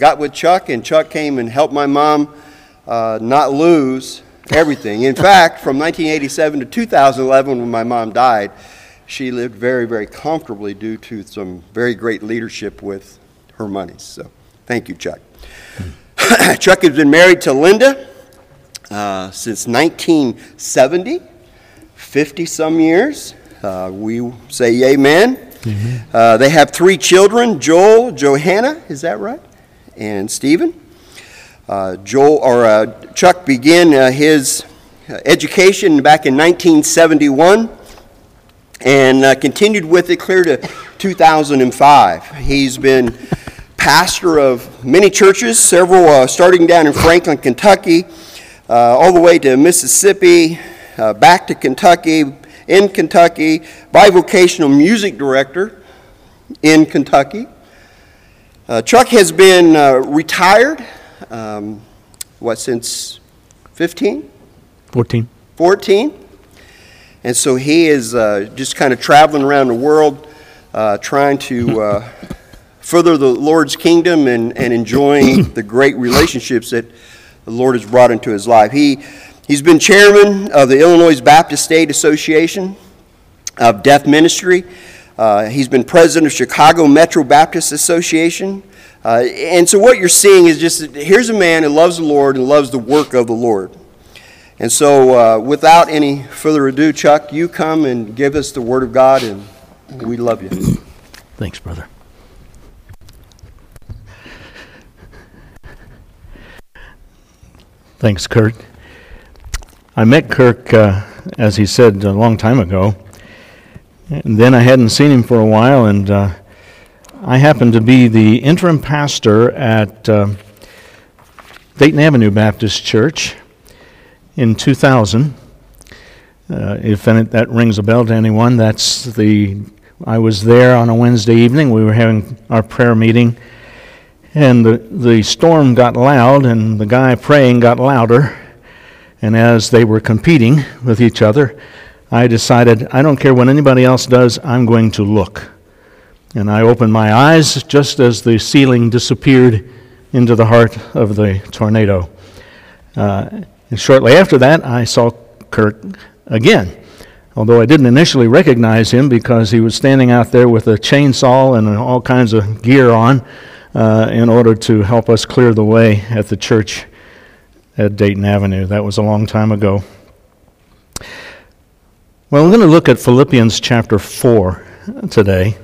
got with Chuck, and Chuck came and helped my mom uh, not lose everything. In fact, from 1987 to 2011, when my mom died, she lived very, very comfortably due to some very great leadership with her money. So, thank you, Chuck. Chuck has been married to Linda uh, since 1970, 50 some years. Uh, we say amen. Mm-hmm. Uh, they have three children Joel, Johanna, is that right? And Stephen. Uh, Joel or uh, Chuck began uh, his education back in 1971 and continued with it clear to 2005. He's been pastor of many churches, several starting down in Franklin, Kentucky, all the way to Mississippi, back to Kentucky, in Kentucky, bivocational music director in Kentucky. Uh, Chuck has been uh, retired, um, what, since 15? 14. 14. And so he is uh, just kind of traveling around the world uh, trying to uh, further the Lord's kingdom and, and enjoying the great relationships that the Lord has brought into his life. He He's been chairman of the Illinois Baptist State Association of Deaf Ministry. Uh, he's been president of Chicago Metro Baptist Association. Uh, and so, what you're seeing is just here's a man who loves the Lord and loves the work of the Lord. And so, uh, without any further ado, Chuck, you come and give us the Word of God, and we love you. Thanks, brother. Thanks, Kurt. I met Kirk, uh, as he said, a long time ago. And then I hadn't seen him for a while, and uh, I happened to be the interim pastor at uh, Dayton Avenue Baptist Church in 2000. Uh, if that rings a bell to anyone, that's the. I was there on a Wednesday evening. We were having our prayer meeting, and the, the storm got loud, and the guy praying got louder and as they were competing with each other, I decided, I don't care what anybody else does, I'm going to look. And I opened my eyes just as the ceiling disappeared into the heart of the tornado. Uh, and shortly after that, I saw Kirk again. Although I didn't initially recognize him because he was standing out there with a chainsaw and all kinds of gear on uh, in order to help us clear the way at the church at Dayton Avenue. That was a long time ago. Well, we're going to look at Philippians chapter 4 today.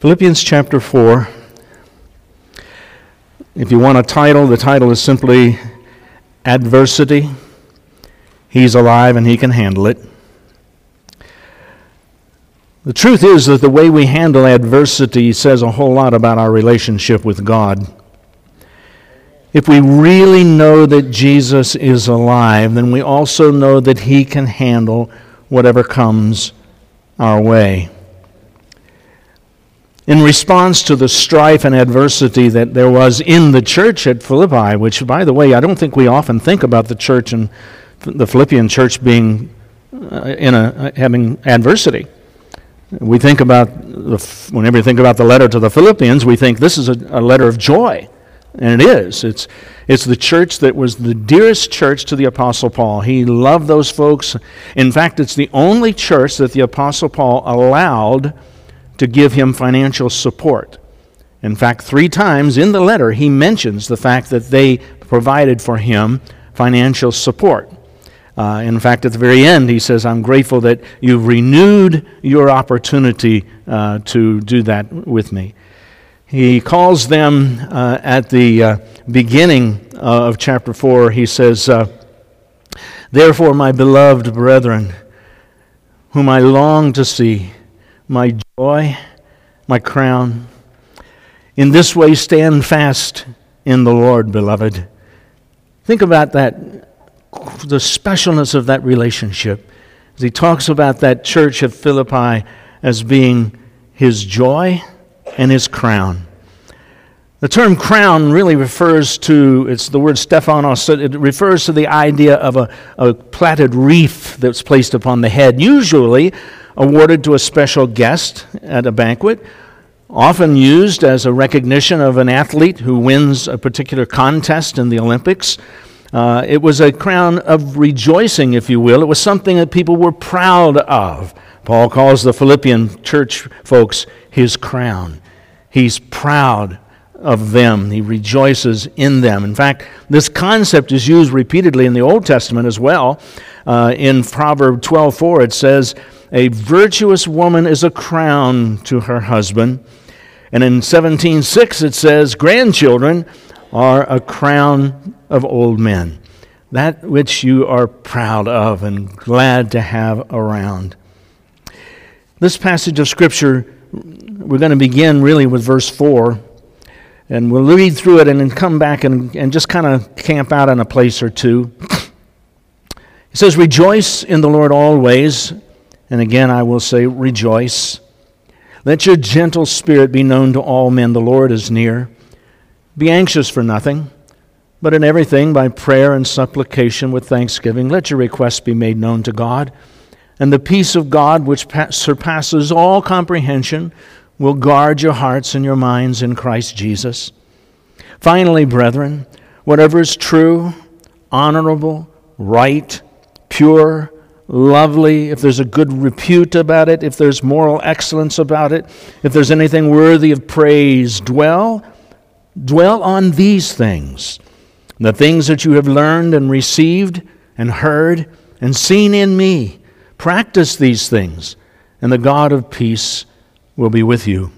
Philippians chapter 4. If you want a title, the title is simply Adversity. He's alive and he can handle it. The truth is that the way we handle adversity says a whole lot about our relationship with God. If we really know that Jesus is alive, then we also know that he can handle whatever comes our way. In response to the strife and adversity that there was in the church at Philippi, which, by the way, I don't think we often think about the church and the Philippian church being uh, in a, having adversity. We think about, the, whenever we think about the letter to the Philippians, we think this is a, a letter of joy. And it is. It's, it's the church that was the dearest church to the Apostle Paul. He loved those folks. In fact, it's the only church that the Apostle Paul allowed to give him financial support. In fact, three times in the letter, he mentions the fact that they provided for him financial support. Uh, in fact, at the very end, he says, I'm grateful that you've renewed your opportunity uh, to do that with me. He calls them uh, at the uh, beginning uh, of chapter 4, he says, uh, Therefore, my beloved brethren, whom I long to see, my joy, my crown, in this way stand fast in the Lord, beloved. Think about that, the specialness of that relationship. He talks about that church at Philippi as being his joy and his crown. The term crown really refers to, it's the word Stephanos, it refers to the idea of a, a plaited wreath that's placed upon the head, usually awarded to a special guest at a banquet, often used as a recognition of an athlete who wins a particular contest in the Olympics. Uh, it was a crown of rejoicing, if you will. It was something that people were proud of. Paul calls the Philippian church folks his crown. He's proud of them, he rejoices in them. In fact, this concept is used repeatedly in the Old Testament as well. Uh, in Proverb 12:4, it says, A virtuous woman is a crown to her husband. And in 17:6 it says, Grandchildren are a crown of old men. That which you are proud of and glad to have around. This passage of Scripture, we're going to begin really with verse 4, and we'll read through it and then come back and, and just kind of camp out in a place or two. It says, Rejoice in the Lord always. And again, I will say, Rejoice. Let your gentle spirit be known to all men. The Lord is near. Be anxious for nothing, but in everything, by prayer and supplication with thanksgiving, let your requests be made known to God. And the peace of God, which surpasses all comprehension, will guard your hearts and your minds in Christ Jesus. Finally, brethren, whatever is true, honorable, right, pure, lovely, if there's a good repute about it, if there's moral excellence about it, if there's anything worthy of praise, dwell, dwell on these things. The things that you have learned and received and heard and seen in me Practice these things, and the God of peace will be with you.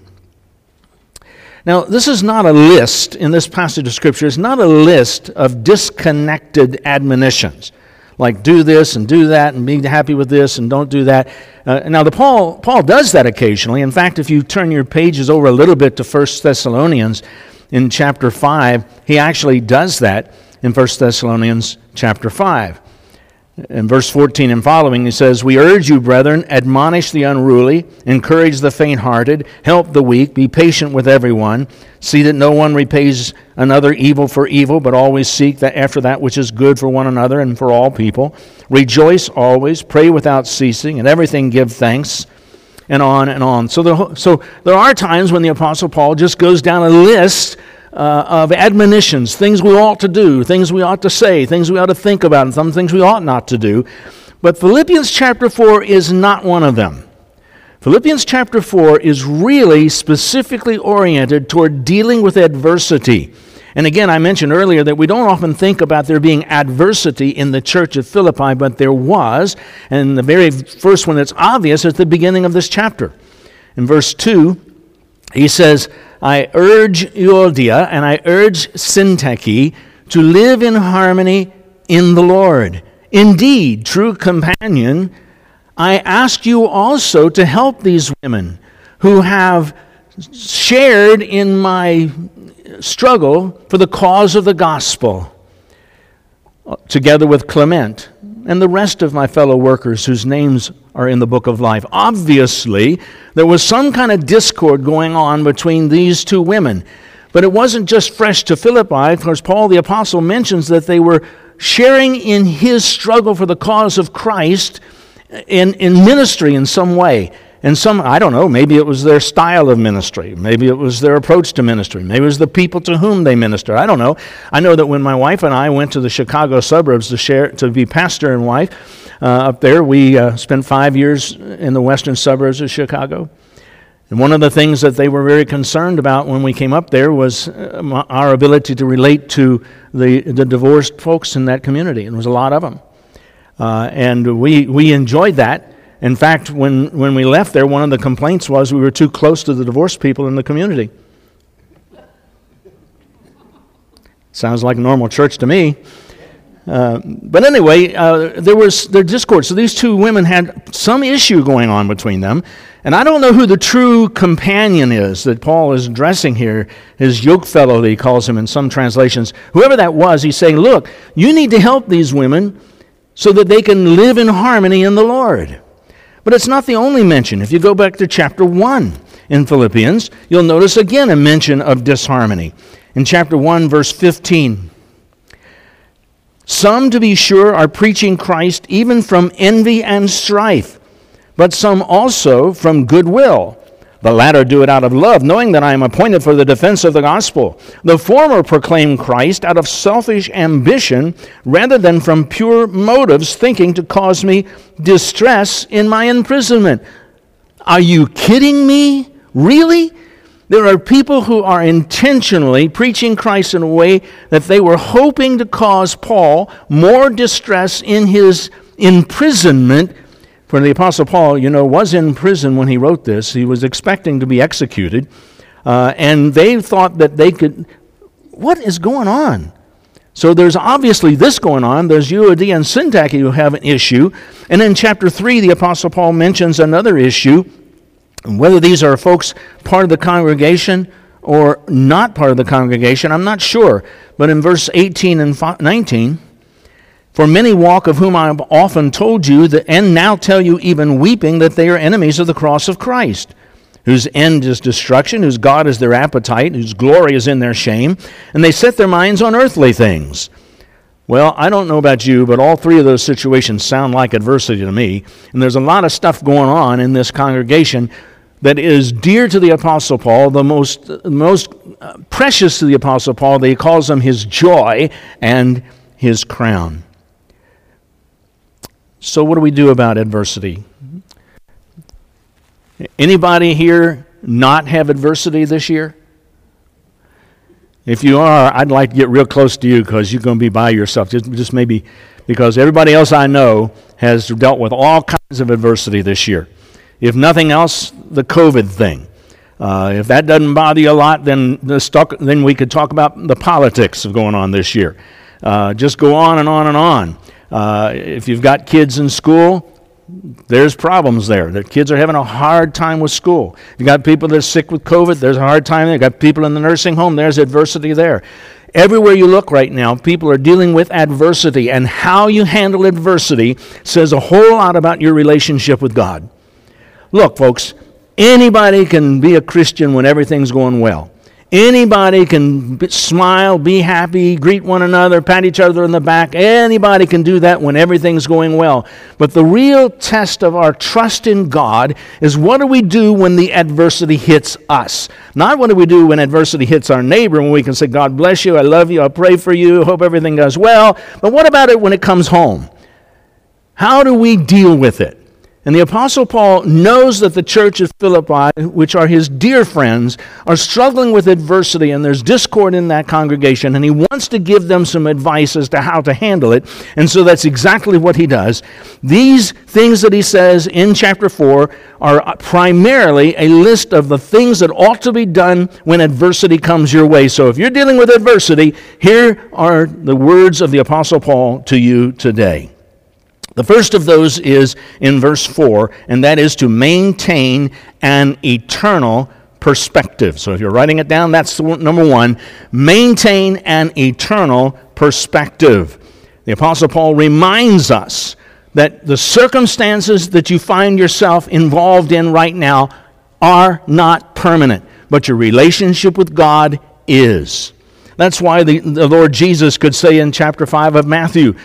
Now, this is not a list in this passage of Scripture, it's not a list of disconnected admonitions, like do this and do that and be happy with this and don't do that. Uh, now, the Paul, Paul does that occasionally. In fact, if you turn your pages over a little bit to 1 Thessalonians in chapter 5, he actually does that in 1 Thessalonians chapter 5. In verse 14 and following, he says, We urge you, brethren, admonish the unruly, encourage the faint hearted, help the weak, be patient with everyone. See that no one repays another evil for evil, but always seek that after that which is good for one another and for all people. Rejoice always, pray without ceasing, and everything give thanks, and on and on. So there, so there are times when the Apostle Paul just goes down a list uh, of admonitions, things we ought to do, things we ought to say, things we ought to think about, and some things we ought not to do. But Philippians chapter 4 is not one of them. Philippians chapter 4 is really specifically oriented toward dealing with adversity. And again, I mentioned earlier that we don't often think about there being adversity in the church of Philippi, but there was. And the very first one that's obvious is the beginning of this chapter. In verse 2, he says, I urge Euodia and I urge Syntyche to live in harmony in the Lord. Indeed, true companion, I ask you also to help these women who have shared in my struggle for the cause of the gospel, uh, together with Clement and the rest of my fellow workers whose names are in the book of life. Obviously, there was some kind of discord going on between these two women. But it wasn't just fresh to Philippi, because Paul the Apostle mentions that they were sharing in his struggle for the cause of Christ in, in ministry in some way. And some, I don't know, maybe it was their style of ministry. Maybe it was their approach to ministry. Maybe it was the people to whom they ministered. I don't know. I know that when my wife and I went to the Chicago suburbs to share, to be pastor and wife uh, up there, we uh, spent five years in the western suburbs of Chicago. And one of the things that they were very concerned about when we came up there was uh, our ability to relate to the, the divorced folks in that community. And there was a lot of them. Uh, and we, we enjoyed that. In fact, when, when we left there, one of the complaints was we were too close to the divorced people in the community. Sounds like a normal church to me. Uh, but anyway, uh, there was their discord. So these two women had some issue going on between them. And I don't know who the true companion is that Paul is addressing here, his yoke fellow, he calls him in some translations. Whoever that was, he's saying, Look, you need to help these women so that they can live in harmony in the Lord. But it's not the only mention. If you go back to chapter 1 in Philippians, you'll notice again a mention of disharmony. In chapter 1, verse 15, some, to be sure, are preaching Christ even from envy and strife, but some also from goodwill. The latter do it out of love, knowing that I am appointed for the defense of the gospel. The former proclaim Christ out of selfish ambition rather than from pure motives, thinking to cause me distress in my imprisonment. Are you kidding me? Really? There are people who are intentionally preaching Christ in a way that they were hoping to cause Paul more distress in his imprisonment. For the Apostle Paul, you know, was in prison when he wrote this. He was expecting to be executed. Uh, and they thought that they could. What is going on? So there's obviously this going on. There's Euodia and Syntyche who have an issue. And in chapter 3, the Apostle Paul mentions another issue. Whether these are folks part of the congregation or not part of the congregation, I'm not sure. But in verse 18 and 19, for many walk of whom I have often told you, that, and now tell you, even weeping, that they are enemies of the cross of Christ, whose end is destruction, whose God is their appetite, whose glory is in their shame, and they set their minds on earthly things. Well, I don't know about you, but all three of those situations sound like adversity to me. And there's a lot of stuff going on in this congregation that is dear to the Apostle Paul, the most, most uh, precious to the Apostle Paul. That he calls them his joy and his crown. So, what do we do about adversity? Anybody here not have adversity this year? If you are, I'd like to get real close to you because you're going to be by yourself. Just, just maybe because everybody else I know has dealt with all kinds of adversity this year. If nothing else, the COVID thing. Uh, if that doesn't bother you a lot, then, the then we could talk about the politics of going on this year. Uh, just go on and on and on. Uh, if you've got kids in school, there's problems there. The kids are having a hard time with school. You've got people that are sick with COVID, there's a hard time. You've got people in the nursing home, there's adversity there. Everywhere you look right now, people are dealing with adversity, and how you handle adversity says a whole lot about your relationship with God. Look, folks, anybody can be a Christian when everything's going well. Anybody can smile, be happy, greet one another, pat each other in the back. Anybody can do that when everything's going well. But the real test of our trust in God is what do we do when the adversity hits us? Not what do we do when adversity hits our neighbor, when we can say, God bless you, I love you, I pray for you, hope everything goes well. But what about it when it comes home? How do we deal with it? And the Apostle Paul knows that the church of Philippi, which are his dear friends, are struggling with adversity and there's discord in that congregation, and he wants to give them some advice as to how to handle it. And so that's exactly what he does. These things that he says in chapter 4 are primarily a list of the things that ought to be done when adversity comes your way. So if you're dealing with adversity, here are the words of the Apostle Paul to you today. The first of those is in verse 4, and that is to maintain an eternal perspective. So if you're writing it down, that's number one. Maintain an eternal perspective. The Apostle Paul reminds us that the circumstances that you find yourself involved in right now are not permanent, but your relationship with God is. That's why the, the Lord Jesus could say in chapter 5 of Matthew,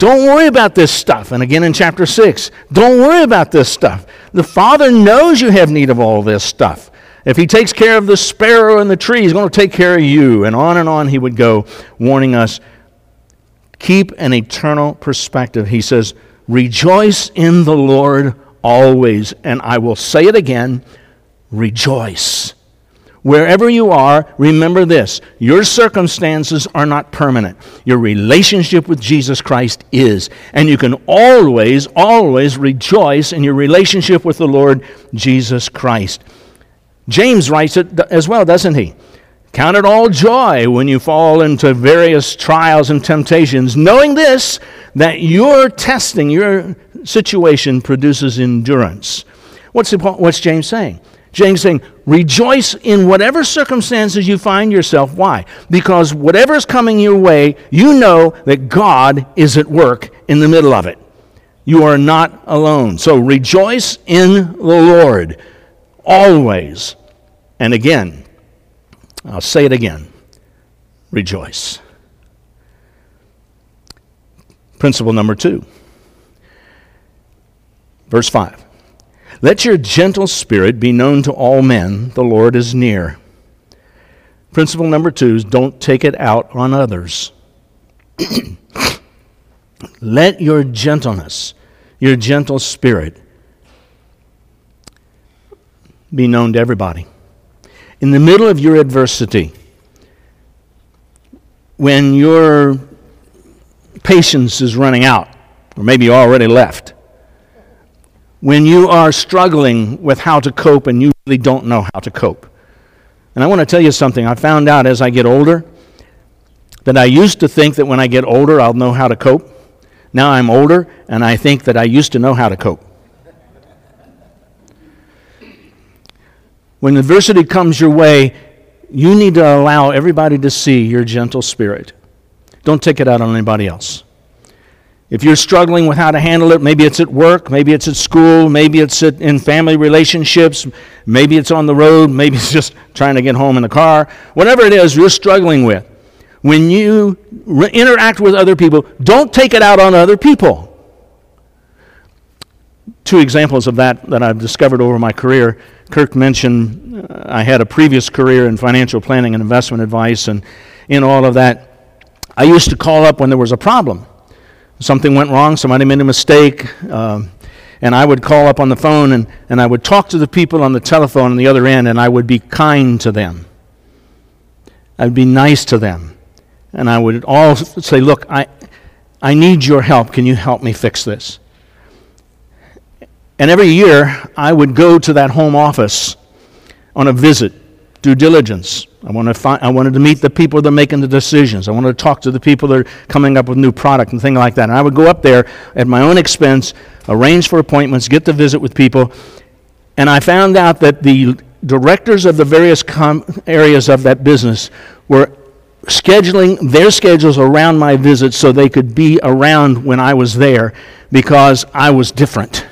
don't worry about this stuff. And again in chapter 6, don't worry about this stuff. The Father knows you have need of all this stuff. If He takes care of the sparrow and the tree, He's going to take care of you. And on and on He would go, warning us keep an eternal perspective. He says, Rejoice in the Lord always. And I will say it again rejoice. Wherever you are, remember this your circumstances are not permanent. Your relationship with Jesus Christ is. And you can always, always rejoice in your relationship with the Lord Jesus Christ. James writes it as well, doesn't he? Count it all joy when you fall into various trials and temptations, knowing this, that your testing, your situation produces endurance. What's, what's James saying? James saying, rejoice in whatever circumstances you find yourself. Why? Because whatever's coming your way, you know that God is at work in the middle of it. You are not alone. So rejoice in the Lord always. And again, I'll say it again rejoice. Principle number two, verse 5. Let your gentle spirit be known to all men. The Lord is near. Principle number two is don't take it out on others. Let your gentleness, your gentle spirit, be known to everybody. In the middle of your adversity, when your patience is running out, or maybe you already left, when you are struggling with how to cope and you really don't know how to cope. And I want to tell you something. I found out as I get older that I used to think that when I get older I'll know how to cope. Now I'm older and I think that I used to know how to cope. When adversity comes your way, you need to allow everybody to see your gentle spirit. Don't take it out on anybody else. If you're struggling with how to handle it, maybe it's at work, maybe it's at school, maybe it's at, in family relationships, maybe it's on the road, maybe it's just trying to get home in the car, whatever it is you're struggling with, when you re- interact with other people, don't take it out on other people. Two examples of that that I've discovered over my career. Kirk mentioned uh, I had a previous career in financial planning and investment advice, and in all of that, I used to call up when there was a problem something went wrong, somebody made a mistake, um, and I would call up on the phone and, and I would talk to the people on the telephone on the other end, and I would be kind to them. I'd be nice to them. And I would all say, Look, I, I need your help. Can you help me fix this? And every year, I would go to that home office on a visit, due diligence. I, want to find, I wanted to meet the people that are making the decisions. I wanted to talk to the people that are coming up with new product and things like that. And I would go up there at my own expense, arrange for appointments, get to visit with people. And I found out that the directors of the various com- areas of that business were scheduling their schedules around my visits so they could be around when I was there because I was different.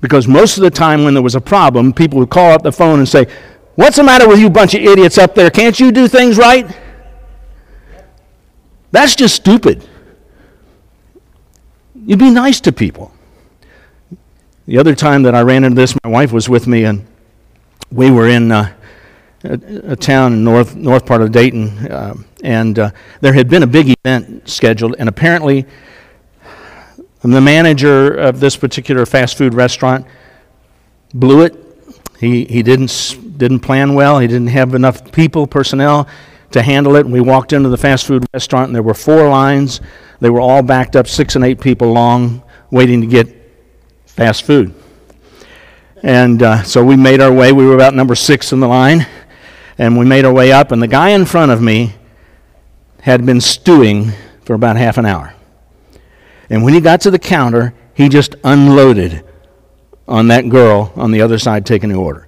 Because most of the time when there was a problem, people would call up the phone and say, What's the matter with you bunch of idiots up there? Can't you do things right? That's just stupid. You'd be nice to people. The other time that I ran into this, my wife was with me, and we were in uh, a, a, town in north north part of Dayton, uh, and uh, there had been a big event scheduled, and apparently, the manager of this particular fast food restaurant blew it. He he didn't didn't plan well. He didn't have enough people, personnel to handle it. And we walked into the fast food restaurant, and there were four lines. They were all backed up, six and eight people long, waiting to get fast food. And uh, so we made our way. We were about number six in the line. And we made our way up, and the guy in front of me had been stewing for about half an hour. And when he got to the counter, he just unloaded on that girl on the other side taking the order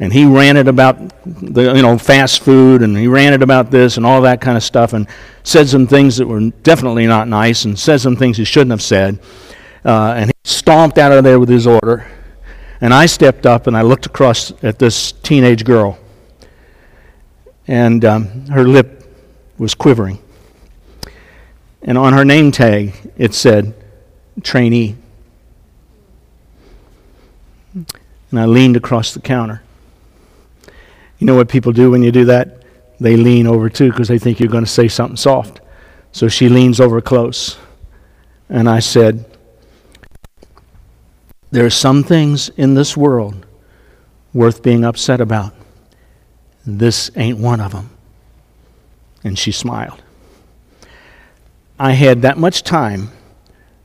and he ranted about the you know fast food and he ranted about this and all that kind of stuff and said some things that were definitely not nice and said some things he shouldn't have said. Uh, and he stomped out of there with his order. And i stepped up and i looked across at this teenage girl. And um, her lip was quivering. And on her name tag it said trainee. And i leaned across the counter you know what people do when you do that? They lean over too because they think you're going to say something soft. So she leans over close. And I said, There are some things in this world worth being upset about. This ain't one of them. And she smiled. I had that much time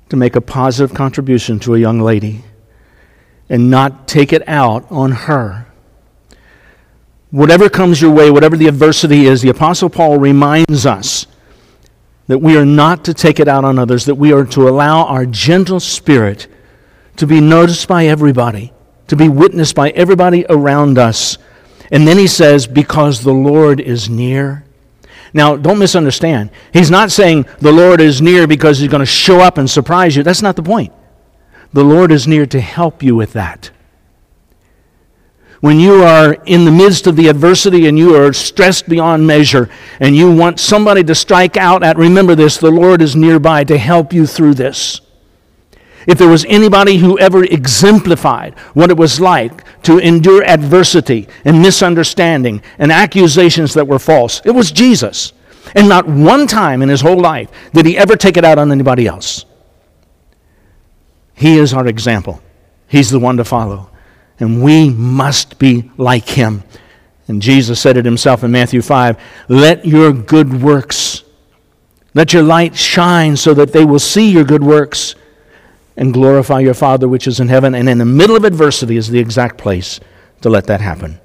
to make a positive contribution to a young lady and not take it out on her whatever comes your way, whatever the adversity is, the Apostle Paul reminds us that we are not to take it out on others, that we are to allow our gentle spirit to be noticed by everybody, to be witnessed by everybody around us. And then he says, because the Lord is near. Now, don't misunderstand. He's not saying the Lord is near because he's going to show up and surprise you. That's not the point. The Lord is near to help you with that when you are in the midst of the adversity and you are stressed beyond measure and you want somebody to strike out at, remember this the Lord is nearby to help you through this. If there was anybody who ever exemplified what it was like to endure adversity and misunderstanding and accusations that were false, it was Jesus. And not one time in his whole life did he ever take it out on anybody else. He is our example, he's the one to follow. And we must be like him. And Jesus said it himself in Matthew 5 Let your good works, let your light shine so that they will see your good works and glorify your Father which is in heaven. And in the middle of adversity is the exact place to let that happen.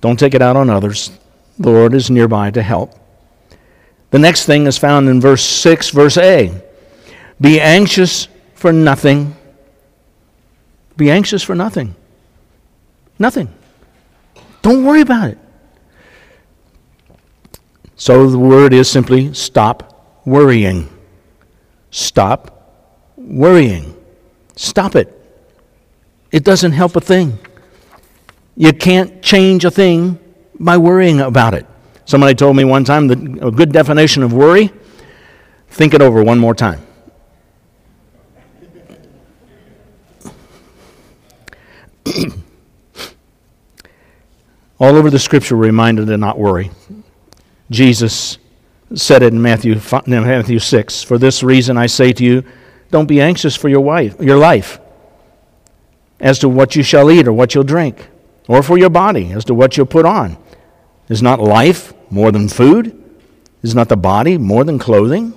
Don't take it out on others. The Lord is nearby to help. The next thing is found in verse 6, verse A. Be anxious for nothing. Be anxious for nothing. Nothing. Don't worry about it. So the word is simply stop worrying. Stop worrying. Stop it. It doesn't help a thing. You can't change a thing by worrying about it. Somebody told me one time that a good definition of worry think it over one more time. All over the scripture, we're reminded to not worry. Jesus said it in Matthew, Matthew 6 For this reason I say to you, don't be anxious for your, wife, your life as to what you shall eat or what you'll drink, or for your body as to what you'll put on. Is not life more than food? Is not the body more than clothing?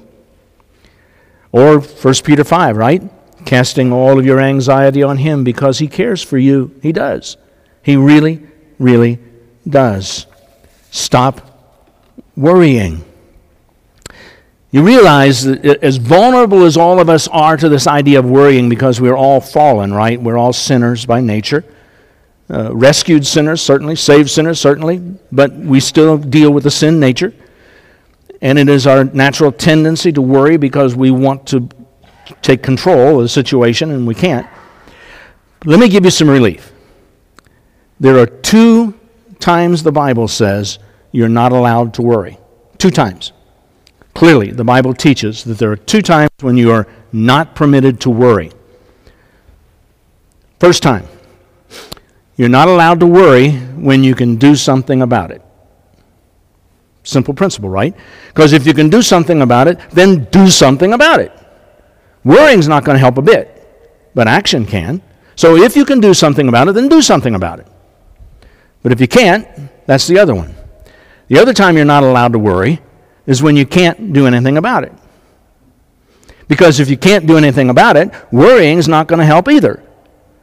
Or 1 Peter 5, right? Casting all of your anxiety on Him because He cares for you. He does. He really, really does. Stop worrying. You realize that as vulnerable as all of us are to this idea of worrying because we're all fallen, right? We're all sinners by nature. Uh, rescued sinners, certainly. Saved sinners, certainly. But we still deal with the sin nature. And it is our natural tendency to worry because we want to take control of the situation and we can't. Let me give you some relief. There are two times the Bible says you're not allowed to worry. Two times. Clearly, the Bible teaches that there are two times when you are not permitted to worry. First time, you're not allowed to worry when you can do something about it. Simple principle, right? Because if you can do something about it, then do something about it. Worrying's not going to help a bit, but action can. So if you can do something about it, then do something about it. But if you can't, that's the other one. The other time you're not allowed to worry is when you can't do anything about it. Because if you can't do anything about it, worrying is not going to help either.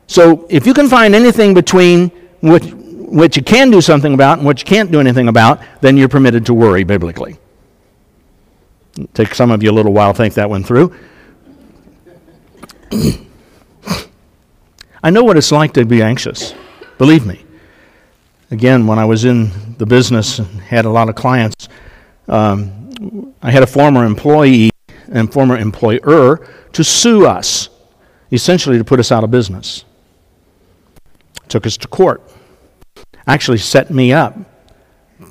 So if you can find anything between what, what you can do something about and what you can't do anything about, then you're permitted to worry biblically. take some of you a little while to think that one through. I know what it's like to be anxious. Believe me. Again, when I was in the business and had a lot of clients, um, I had a former employee and former employer to sue us, essentially to put us out of business. Took us to court. Actually, set me up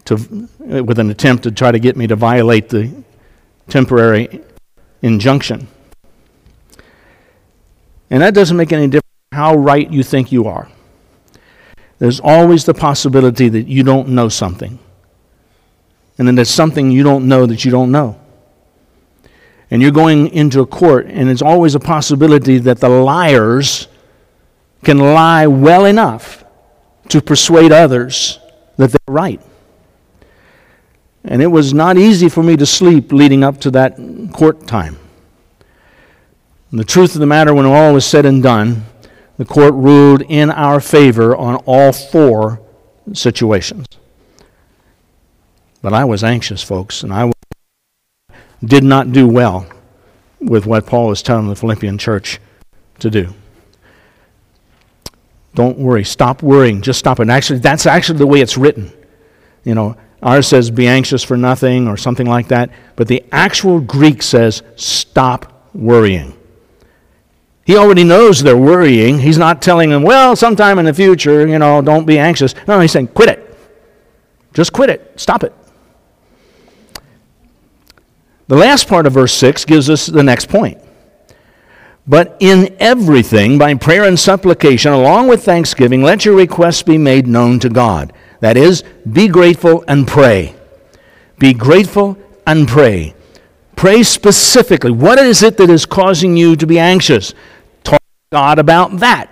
to, with an attempt to try to get me to violate the temporary injunction. And that doesn't make any difference how right you think you are. There's always the possibility that you don't know something and then there's something you don't know that you don't know. And you're going into a court, and it's always a possibility that the liars can lie well enough to persuade others that they're right. And it was not easy for me to sleep leading up to that court time. And the truth of the matter, when all was said and done, the court ruled in our favor on all four situations. But I was anxious, folks, and I did not do well with what Paul was telling the Philippian church to do. Don't worry. Stop worrying. Just stop it. Actually, that's actually the way it's written. You know, ours says be anxious for nothing or something like that. But the actual Greek says stop worrying. He already knows they're worrying. He's not telling them, well, sometime in the future, you know, don't be anxious. No, he's saying, quit it. Just quit it. Stop it. The last part of verse 6 gives us the next point. But in everything, by prayer and supplication, along with thanksgiving, let your requests be made known to God. That is, be grateful and pray. Be grateful and pray. Pray specifically. What is it that is causing you to be anxious? God about that.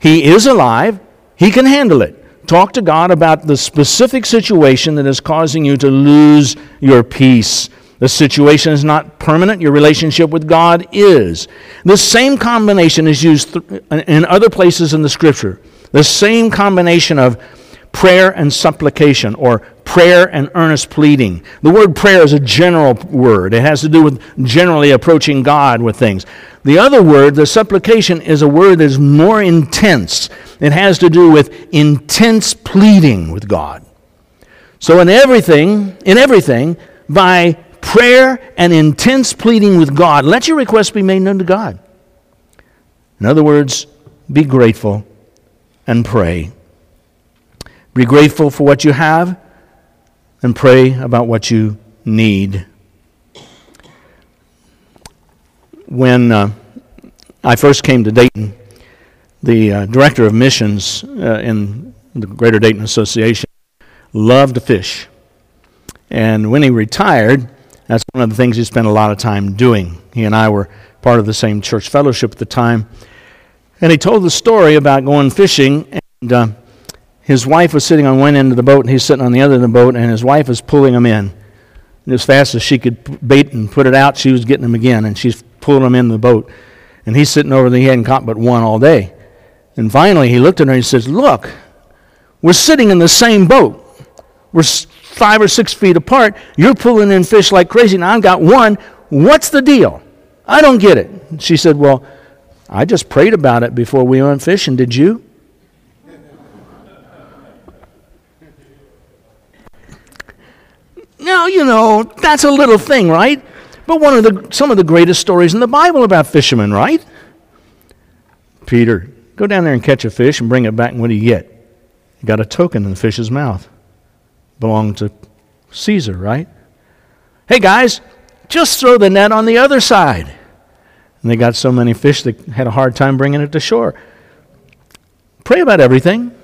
He is alive, He can handle it. Talk to God about the specific situation that is causing you to lose your peace. The situation is not permanent, your relationship with God is. The same combination is used in other places in the scripture. The same combination of prayer and supplication or prayer and earnest pleading. The word prayer is a general word, it has to do with generally approaching God with things. The other word, the supplication, is a word that is more intense. It has to do with intense pleading with God. So in everything, in everything, by prayer and intense pleading with God, let your requests be made known to God. In other words, be grateful and pray. Be grateful for what you have and pray about what you need. When uh, I first came to Dayton, the uh, director of missions uh, in the Greater Dayton Association loved to fish. And when he retired, that's one of the things he spent a lot of time doing. He and I were part of the same church fellowship at the time. And he told the story about going fishing and uh, his wife was sitting on one end of the boat and he's sitting on the other end of the boat, and his wife was pulling him in. And as fast as she could bait and put it out, she was getting him again, and she's pulling him in the boat. And he's sitting over there, he hadn't caught but one all day. And finally, he looked at her and he says, Look, we're sitting in the same boat. We're five or six feet apart. You're pulling in fish like crazy, and I've got one. What's the deal? I don't get it. She said, Well, I just prayed about it before we went fishing. Did you? Now, you know, that's a little thing, right? But one of the, some of the greatest stories in the Bible about fishermen, right? Peter, go down there and catch a fish and bring it back, and what do you get? You got a token in the fish's mouth. Belonged to Caesar, right? Hey, guys, just throw the net on the other side. And they got so many fish they had a hard time bringing it to shore. Pray about everything.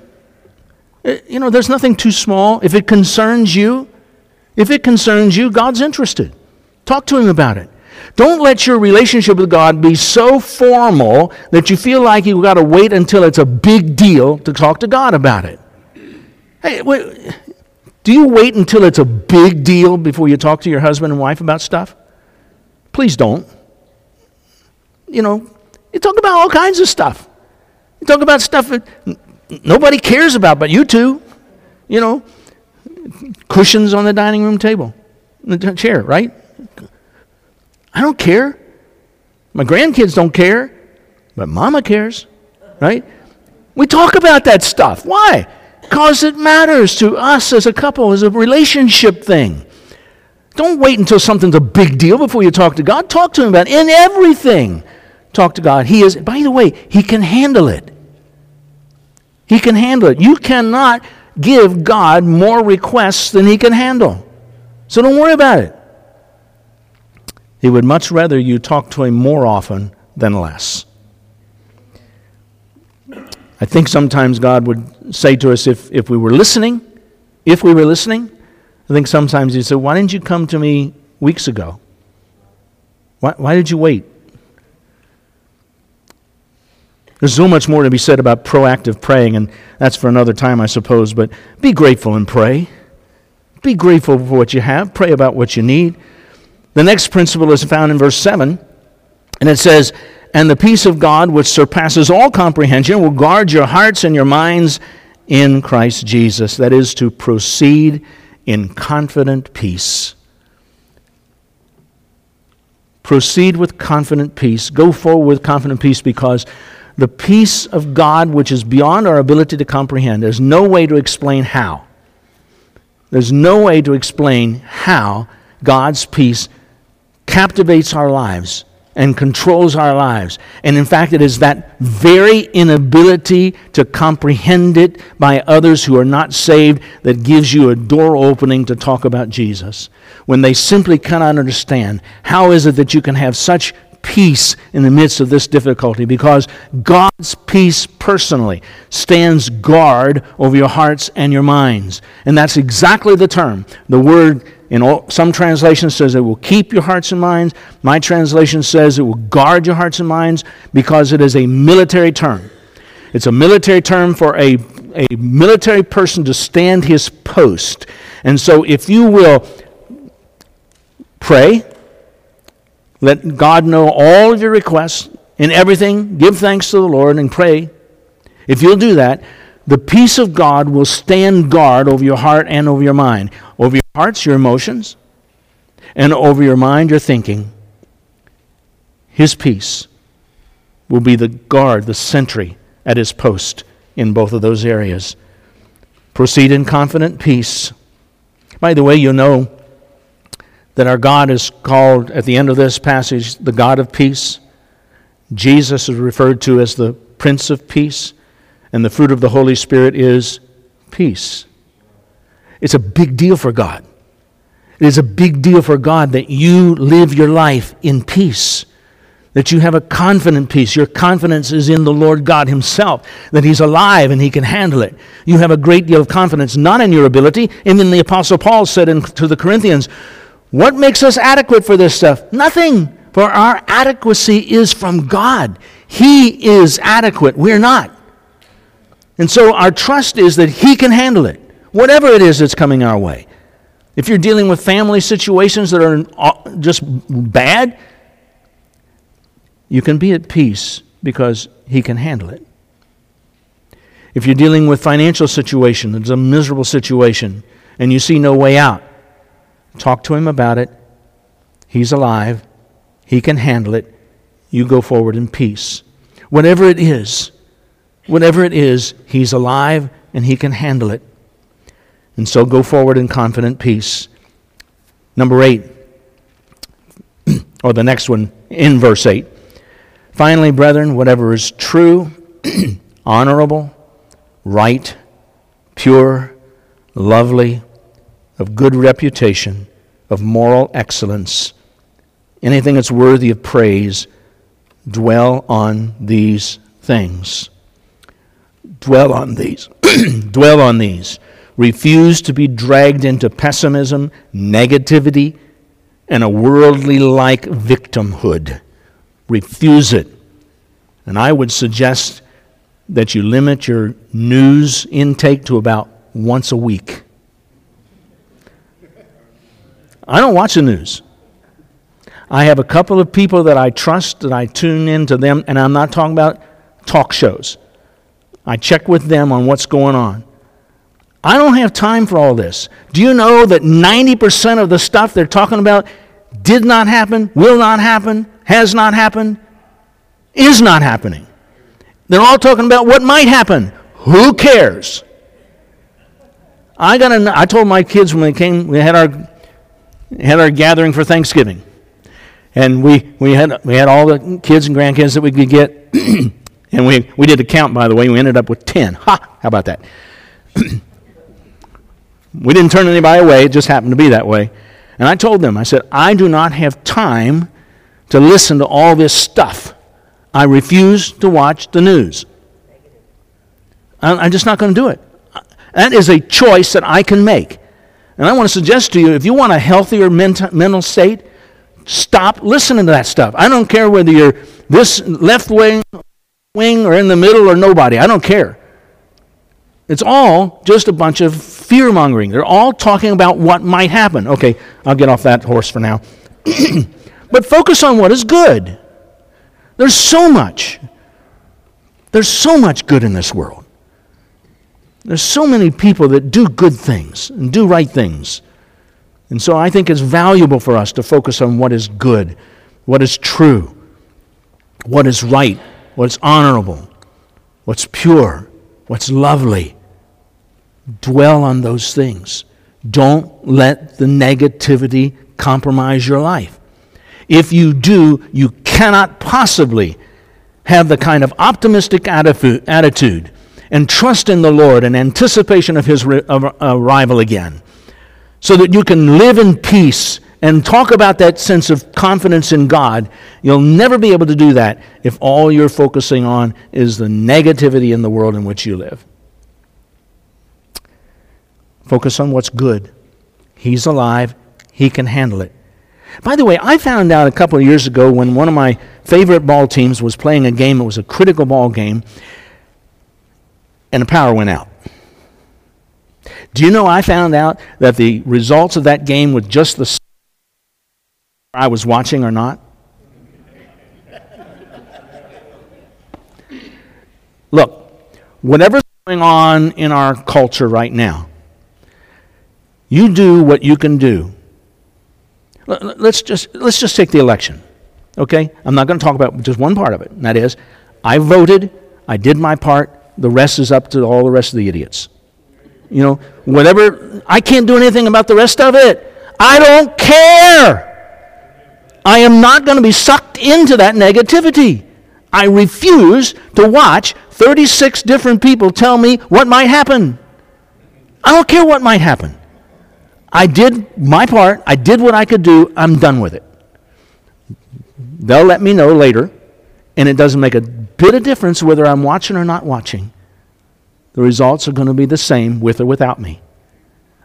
Uh, you know, there's nothing too small. If it concerns you, if it concerns you, God's interested. Talk to Him about it. Don't let your relationship with God be so formal that you feel like you've got to wait until it's a big deal to talk to God about it. Hey, wait, do you wait until it's a big deal before you talk to your husband and wife about stuff? Please don't. You know, you talk about all kinds of stuff. You talk about stuff that nobody cares about but you two. You know, cushions on the dining room table, the chair, right? I don't care. My grandkids don't care, but mama cares, right? We talk about that stuff. Why? Because it matters to us as a couple, as a relationship thing. Don't wait until something's a big deal before you talk to God. Talk to Him about it. In everything, talk to God. He is, by the way, He can handle it. He can handle it. You cannot give God more requests than he can handle. So don't worry about it. He would much rather you talk to him more often than less. I think sometimes God would say to us if, if we were listening, if we were listening, I think sometimes He'd say, Why didn't you come to me weeks ago? Why, why did you wait? There's so much more to be said about proactive praying, and that's for another time, I suppose. But be grateful and pray. Be grateful for what you have. Pray about what you need. The next principle is found in verse 7, and it says, And the peace of God, which surpasses all comprehension, will guard your hearts and your minds in Christ Jesus. That is, to proceed in confident peace. Proceed with confident peace. Go forward with confident peace because the peace of God which is beyond our ability to comprehend. There's no way to explain how. There's no way to explain how God's peace captivates our lives and controls our lives. And in fact, it is that very inability to comprehend it by others who are not saved that gives you a door opening to talk about Jesus. When they simply cannot understand, how is it that you can have such peace in the midst of this difficulty because God's peace personally stands guard over your hearts and your minds. And that's exactly the term. The word in all, some translations says it will keep your hearts and minds. My translation says it will guard your hearts and minds because it is a military term. It's a military term for a, a military person to stand his post. And so if you will pray, let God know all of your requests in everything, give thanks to the Lord and pray. If you'll do that, the peace of God will stand guard over your heart and over your mind. Over your hearts, your emotions, and over your mind, your thinking. His peace will be the guard, the sentry at his post in both of those areas. Proceed in confident peace. By the way, you know that our God is called at the end of this passage the God of peace. Jesus is referred to as the Prince of Peace and the fruit of the Holy Spirit is peace. It's a big deal for God. It is a big deal for God that you live your life in peace, that you have a confident peace. Your confidence is in the Lord God Himself, that He's alive and He can handle it. You have a great deal of confidence, not in your ability. And then the Apostle Paul said in, to the Corinthians, What makes us adequate for this stuff? Nothing. For our adequacy is from God. He is adequate. We're not. And so our trust is that He can handle it, whatever it is that's coming our way. If you're dealing with family situations that are just bad, you can be at peace because He can handle it. If you're dealing with financial situation it's a miserable situation and you see no way out, talk to him about it. He's alive. He can handle it. You go forward in peace. Whatever it is, Whatever it is, He's alive and He can handle it. And so go forward in confident peace. Number eight, or the next one in verse 8. Finally, brethren, whatever is true, honorable, right, pure, lovely, of good reputation, of moral excellence, anything that's worthy of praise, dwell on these things. Dwell on these. Dwell on these. Refuse to be dragged into pessimism, negativity, and a worldly like victimhood. Refuse it. And I would suggest that you limit your news intake to about once a week. I don't watch the news. I have a couple of people that I trust that I tune into them, and I'm not talking about talk shows. I check with them on what's going on. I don't have time for all this. Do you know that 90% of the stuff they're talking about did not happen, will not happen, has not happened, is not happening? They're all talking about what might happen. Who cares? I got a, I told my kids when they came, we had our, had our gathering for Thanksgiving. And we, we, had, we had all the kids and grandkids that we could get. And we, we did a count, by the way. We ended up with 10. Ha! How about that? we didn't turn anybody away. It just happened to be that way. And I told them, I said, I do not have time to listen to all this stuff. I refuse to watch the news. I'm just not going to do it. That is a choice that I can make. And I want to suggest to you if you want a healthier mental state, stop listening to that stuff. I don't care whether you're this left wing wing or in the middle or nobody. I don't care. It's all just a bunch of fear mongering. They're all talking about what might happen. Okay, I'll get off that horse for now. but focus on what is good. There's so much. There's so much good in this world. There's so many people that do good things and do right things. And so I think it's valuable for us to focus on what is good, what is true, what is right, what's honorable, what's pure, what's lovely. Dwell on those things. Don't let the negativity compromise your life. If you do, you cannot possibly have the kind of optimistic attitude and trust in the Lord in anticipation of His arrival again, so that you can live in peace and talk about that sense of confidence in God, you'll never be able to do that if all you're focusing on is the negativity in the world in which you live. Focus on what's good. He's alive, He can handle it. By the way, I found out a couple of years ago when one of my favorite ball teams was playing a game, it was a critical ball game, and the power went out. Do you know I found out that the results of that game with just the I was watching or not? Look, whatever's going on in our culture right now, you do what you can do. Let's just, let's just take the election, okay? I'm not going to talk about just one part of it, and that is I voted, I did my part, the rest is up to all the rest of the idiots. You know, whatever, I can't do anything about the rest of it. I don't care. I am not going to be sucked into that negativity. I refuse to watch 36 different people tell me what might happen. I don't care what might happen. I did my part. I did what I could do. I'm done with it. They'll let me know later, and it doesn't make a bit of difference whether I'm watching or not watching. The results are going to be the same with or without me.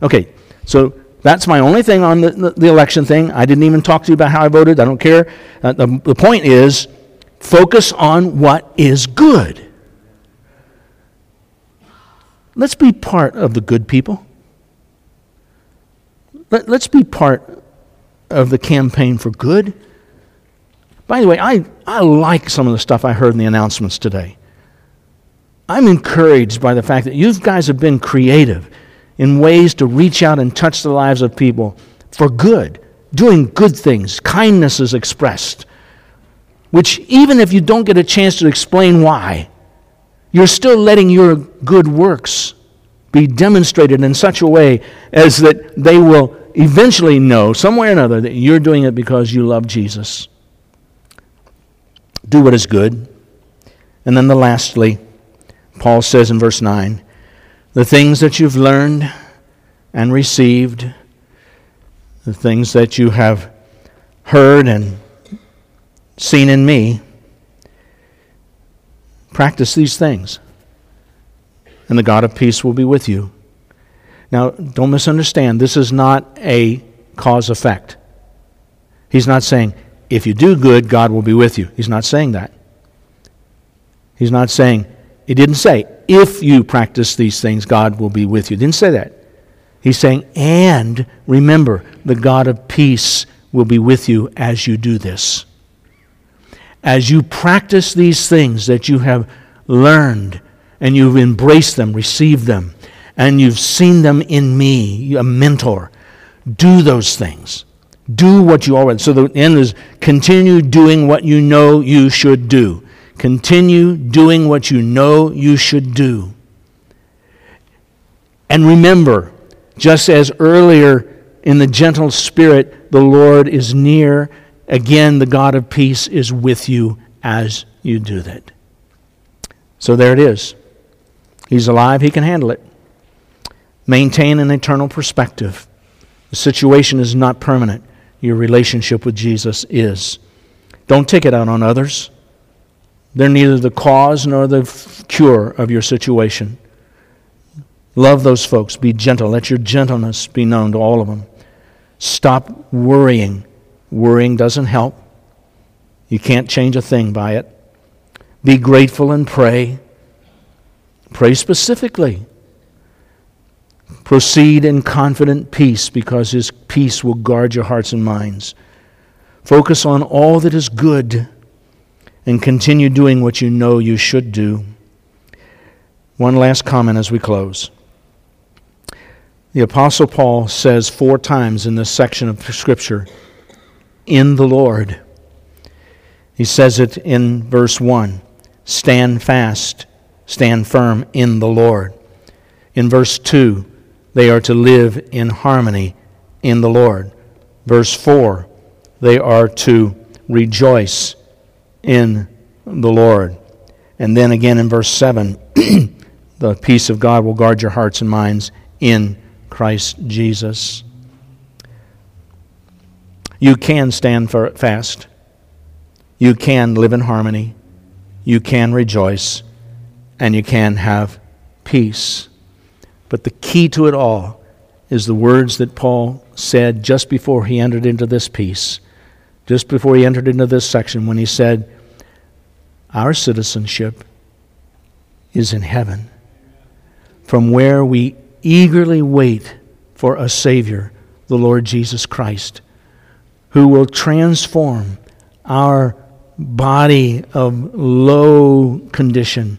Okay, so that's my only thing on the, the, the election thing. I didn't even talk to you about how I voted. I don't care. Uh, the, the point is focus on what is good. Let's be part of the good people. Let, let's be part of the campaign for good. By the way, I, I like some of the stuff I heard in the announcements today. I'm encouraged by the fact that you guys have been creative in ways to reach out and touch the lives of people for good, doing good things. Kindness is expressed, which, even if you don't get a chance to explain why, you're still letting your good works be demonstrated in such a way as that they will eventually know, some way or another, that you're doing it because you love Jesus. Do what is good. And then the lastly, Paul says in verse 9, the things that you've learned and received, the things that you have heard and seen in me, practice these things, and the God of peace will be with you. Now, don't misunderstand, this is not a cause effect. He's not saying, if you do good, God will be with you. He's not saying that. He's not saying, he didn't say, if you practice these things, God will be with you. He didn't say that. He's saying, and remember, the God of peace will be with you as you do this. As you practice these things that you have learned and you've embraced them, received them, and you've seen them in me, a mentor, do those things. Do what you already. So the end is continue doing what you know you should do. Continue doing what you know you should do. And remember, just as earlier in the gentle spirit, the Lord is near, again, the God of peace is with you as you do that. So there it is. He's alive, he can handle it. Maintain an eternal perspective. The situation is not permanent, your relationship with Jesus is. Don't take it out on others. They're neither the cause nor the f- cure of your situation. Love those folks. Be gentle. Let your gentleness be known to all of them. Stop worrying. Worrying doesn't help. You can't change a thing by it. Be grateful and pray. Pray specifically. Proceed in confident peace because His peace will guard your hearts and minds. Focus on all that is good and continue doing what you know you should do. One last comment as we close. The Apostle Paul says four times in this section of Scripture, in the Lord. He says it in verse 1 stand fast, stand firm in the Lord. In verse 2, they are to live in harmony in the Lord. Verse 4, they are to rejoice in the Lord. And then again in verse 7, the peace of God will guard your hearts and minds in Christ Jesus. You can stand fast. You can live in harmony. You can rejoice. And you can have peace. But the key to it all is the words that Paul said just before he entered into this peace, just before he entered into this section, when he said, Our citizenship is in heaven, from where we eagerly wait for a Savior, the Lord Jesus Christ, who will transform our body of low condition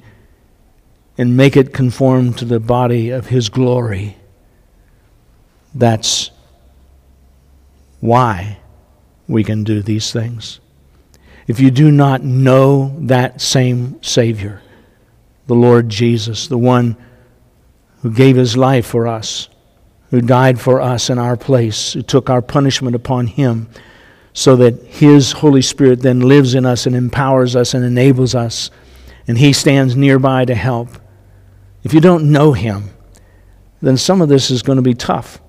and make it conform to the body of His glory. That's why we can do these things. If you do not know that same Savior, the Lord Jesus, the one who gave his life for us, who died for us in our place, who took our punishment upon him, so that his Holy Spirit then lives in us and empowers us and enables us, and he stands nearby to help. If you don't know him, then some of this is going to be tough.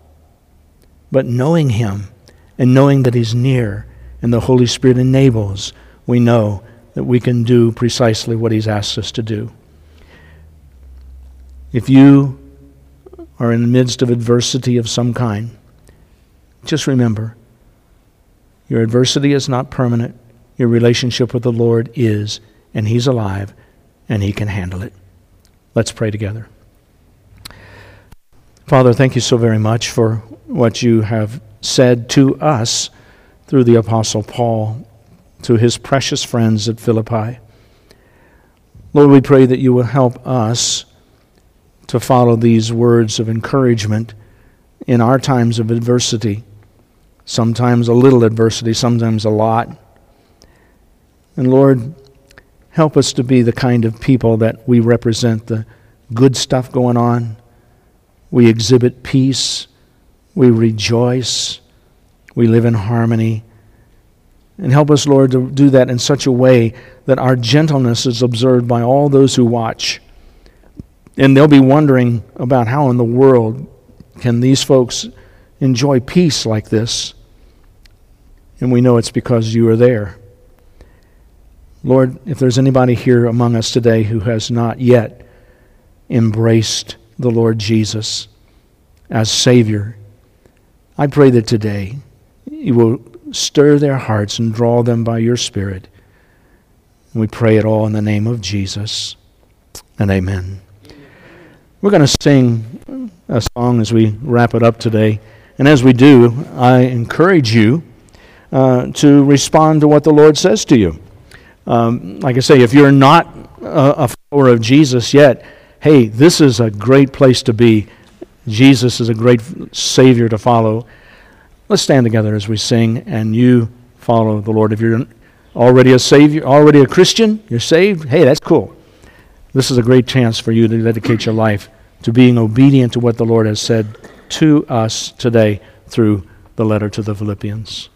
But knowing him and knowing that he's near and the Holy Spirit enables, we know that we can do precisely what he's asked us to do. If you are in the midst of adversity of some kind, just remember your adversity is not permanent. Your relationship with the Lord is, and He's alive, and He can handle it. Let's pray together. Father, thank you so very much for what you have said to us through the Apostle Paul to his precious friends at Philippi. Lord, we pray that you will help us to follow these words of encouragement in our times of adversity. Sometimes a little adversity, sometimes a lot. And Lord, help us to be the kind of people that we represent the good stuff going on. We exhibit peace. We rejoice. We live in harmony. And help us, Lord, to do that in such a way that our gentleness is observed by all those who watch. And they'll be wondering about how in the world can these folks enjoy peace like this. And we know it's because you are there. Lord, if there's anybody here among us today who has not yet embraced the Lord Jesus as Savior, I pray that today you will stir their hearts and draw them by your Spirit. we pray it all in the name of Jesus. And amen. We're going to sing a song as we wrap it up today. And as we do, I encourage you uh, to respond to what the Lord says to you. Um, like I say, if you're not a, a follower of Jesus yet, hey, this is a great place to be. Jesus is a great Savior to follow. Let's stand together as we sing, and you follow the Lord. If you're already a Savior, already a Christian, you're saved, hey, that's cool. This is a great chance for you to dedicate your life to being obedient to what the Lord has said to us today through the letter to the Philippians.